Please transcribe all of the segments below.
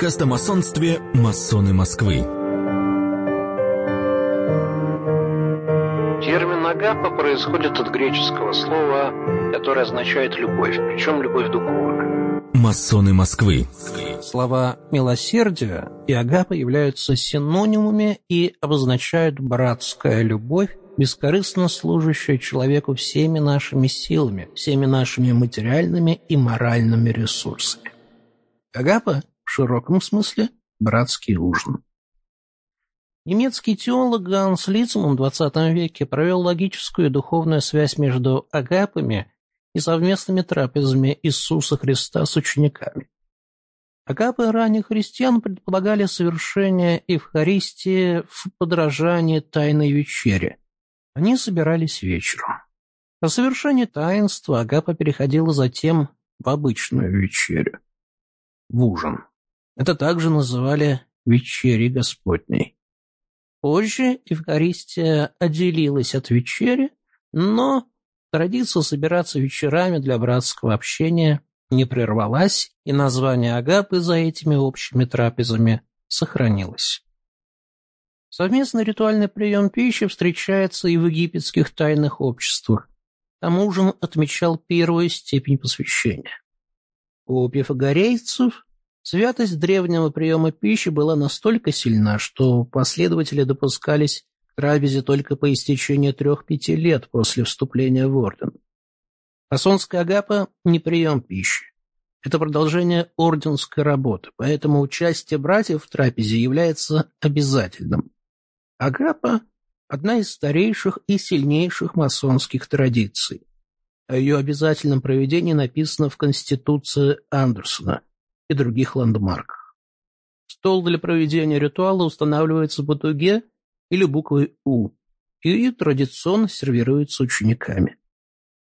Подкаст о масонстве «Масоны Москвы». Термин «агапа» происходит от греческого слова, которое означает «любовь», причем любовь духовная. Масоны Москвы. Слова «милосердие» и «агапа» являются синонимами и обозначают братская любовь, бескорыстно служащая человеку всеми нашими силами, всеми нашими материальными и моральными ресурсами. Агапа в широком смысле братский ужин. Немецкий теолог Ганс Лицман в XX веке провел логическую и духовную связь между агапами и совместными трапезами Иисуса Христа с учениками. Агапы ранних христиан предполагали совершение Евхаристии в подражании Тайной Вечере. Они собирались вечером. По совершении таинства Агапа переходила затем в обычную вечерю, в ужин. Это также называли вечерей Господней. Позже Евхаристия отделилась от вечери, но традиция собираться вечерами для братского общения не прервалась, и название Агапы за этими общими трапезами сохранилось. Совместный ритуальный прием пищи встречается и в египетских тайных обществах. Там ужин отмечал первую степень посвящения. У пифагорейцев Святость древнего приема пищи была настолько сильна, что последователи допускались к трапезе только по истечении трех-пяти лет после вступления в орден. Масонская агапа – не прием пищи. Это продолжение орденской работы, поэтому участие братьев в трапезе является обязательным. Агапа – одна из старейших и сильнейших масонских традиций. О ее обязательном проведении написано в Конституции Андерсона – и других ландмарках. Стол для проведения ритуала устанавливается по дуге или буквой «У» и традиционно сервируется учениками.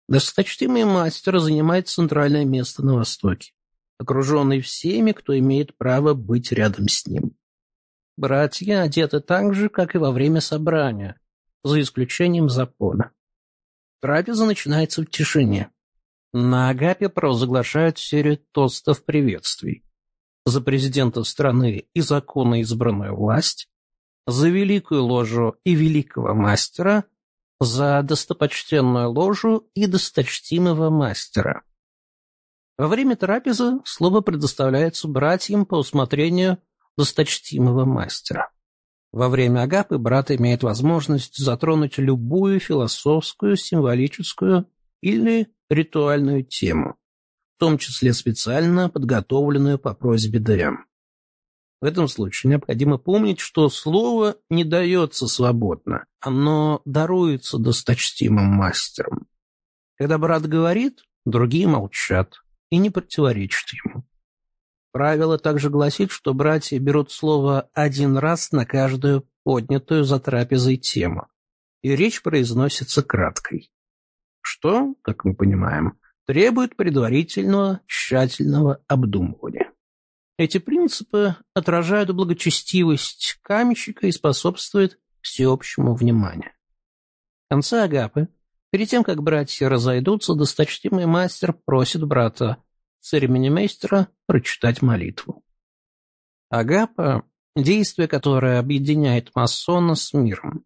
Досточтимый мастер занимает центральное место на востоке, окруженный всеми, кто имеет право быть рядом с ним. Братья одеты так же, как и во время собрания, за исключением запона. Трапеза начинается в тишине. На Агапе провозглашают серию тостов приветствий. За президента страны и законно избранную власть, за великую ложу и великого мастера, за достопочтенную ложу и досточтимого мастера. Во время трапезы слово предоставляется братьям по усмотрению досточтимого мастера. Во время агапы брат имеет возможность затронуть любую философскую, символическую или ритуальную тему, в том числе специально подготовленную по просьбе ДМ. В этом случае необходимо помнить, что слово не дается свободно, оно даруется досточтимым мастером. Когда брат говорит, другие молчат и не противоречат ему. Правило также гласит, что братья берут слово один раз на каждую поднятую за трапезой тему, и речь произносится краткой что, как мы понимаем, требует предварительного тщательного обдумывания. Эти принципы отражают благочестивость каменщика и способствуют всеобщему вниманию. В конце Агапы, перед тем, как братья разойдутся, досточтимый мастер просит брата, церемонимейстера, прочитать молитву. Агапа – действие, которое объединяет масона с миром.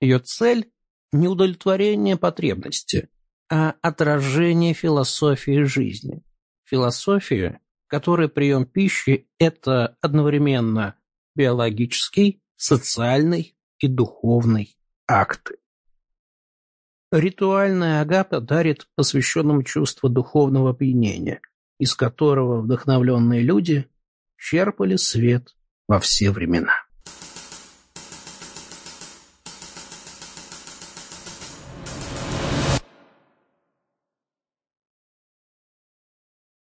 Ее цель не удовлетворение потребности, а отражение философии жизни. Философия, которой прием пищи – это одновременно биологический, социальный и духовный акты. Ритуальная агапа дарит посвященным чувство духовного опьянения, из которого вдохновленные люди черпали свет во все времена.